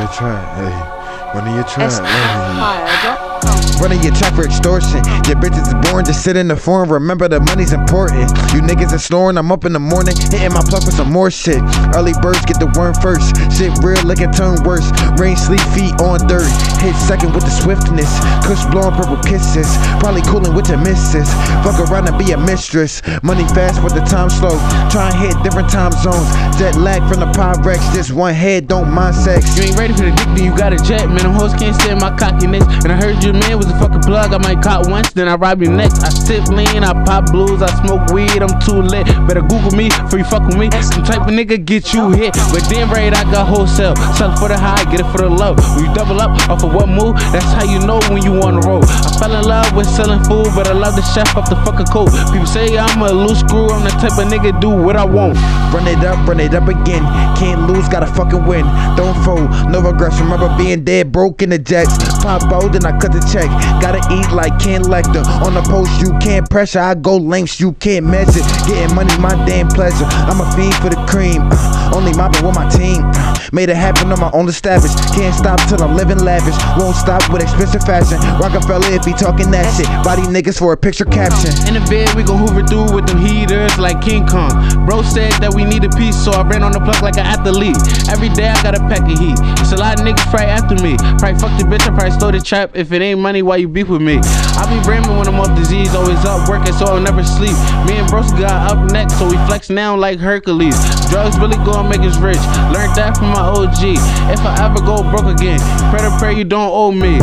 your trap, hey. Running your trap, hey. Running your trap for extortion. Your bitches is born to sit in the forum. Remember the money's important. You niggas are snoring. I'm up in the morning, hitting my plug for some more shit. Early birds get the worm first. Shit real, like it turn worse. Rain, sleep, feet on dirt. Hit second with the swiftness. Kush blowing purple kisses. Probably cooling with your missus. Fuck around and be a mistress. Money fast, but the time slow. Try and hit different time zones. Jet lag from the Pyrex. Just one head, don't mind sex. You ain't ready for the dick, you got a jet, man. Them hoes can't stand my cockiness. And I heard man was a fucking plug. I might cop once, then I rob you next. I sip lean, I pop blues, I smoke weed, I'm too lit. Better Google me before you fuck with me. Some type of nigga get you hit. But then right, I got wholesale. Sell for the high, get it for the low. When you double up off of what move, that's how you know when you on the road. I fell in love with selling food, but I love the chef off the fucking coat. People say I'm a loose screw, I'm the type of nigga do what I want. Run it up, run it up again. Can't lose, gotta fucking win. Don't fold, no regrets. Remember being dead, broke in the jets. Pop out, then I cut the check. Gotta eat like Ken Lecter. On the post, you can't pressure. I go lengths, you can't measure. Getting money, my damn pleasure. I'm a fiend for the cream. Uh, only mobbing with my team. Uh, made it happen on my own established. Can't stop till I'm living lavish. Won't stop with expensive fashion. Rockefeller if he talking that shit. Body niggas for a picture caption. In the bed, we gon' hoover through with them heaters like King Kong. Bro said that we need a piece, so I ran on the plug like an athlete. Every day I got a pack of heat. It's a lot of niggas probably after me. Probably fuck the bitch, I probably stole the trap. If it ain't money, why you beef with me? I be bramming when I'm off disease, always up working, so I'll never sleep. Me and Bros got up next, so we flex now like Hercules. Drugs really gon' make us rich. Learned that from my OG. If I ever go broke again, pray to pray you don't owe me.